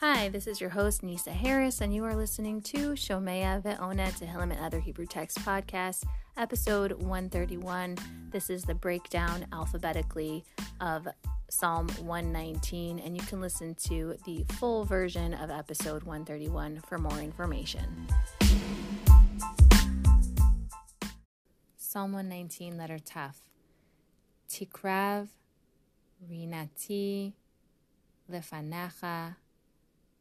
Hi, this is your host, Nisa Harris, and you are listening to Shomea Ve'ona Tehillim and Other Hebrew Text Podcast, episode 131. This is the breakdown alphabetically of Psalm 119, and you can listen to the full version of episode 131 for more information. Psalm 119, letter Taf. Tikrav, Rinati, Lefanecha,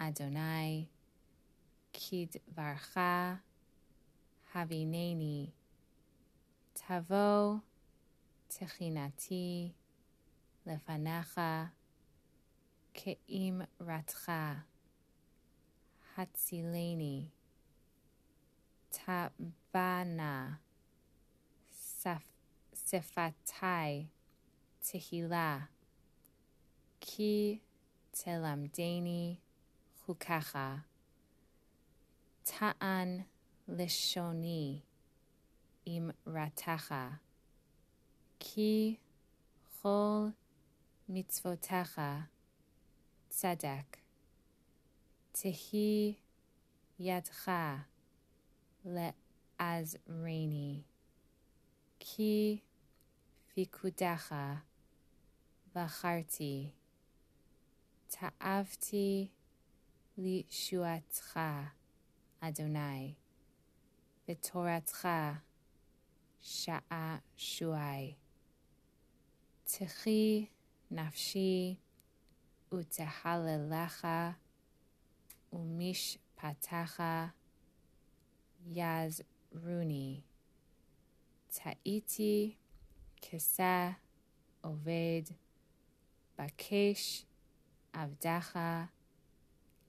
Adonai, Kidvarcha, Havineni, Tavo, Techinati, Lefanecha, Keim Ratcha, Hatzileni, Tabana, Sefatai, Tehillah, Ki Telamdeni, הוא ככה, טען לשוני עם רתך, כי כל מצוותך צדק, תהי ידך לעזרני, כי פיקודך בחרתי, תאבתי לישועתך, אדוני, בתורתך שעה שועי. תחי נפשי ותהללך ומשפטך יעזרוני. תהיתי כסה עובד, בקש עבדך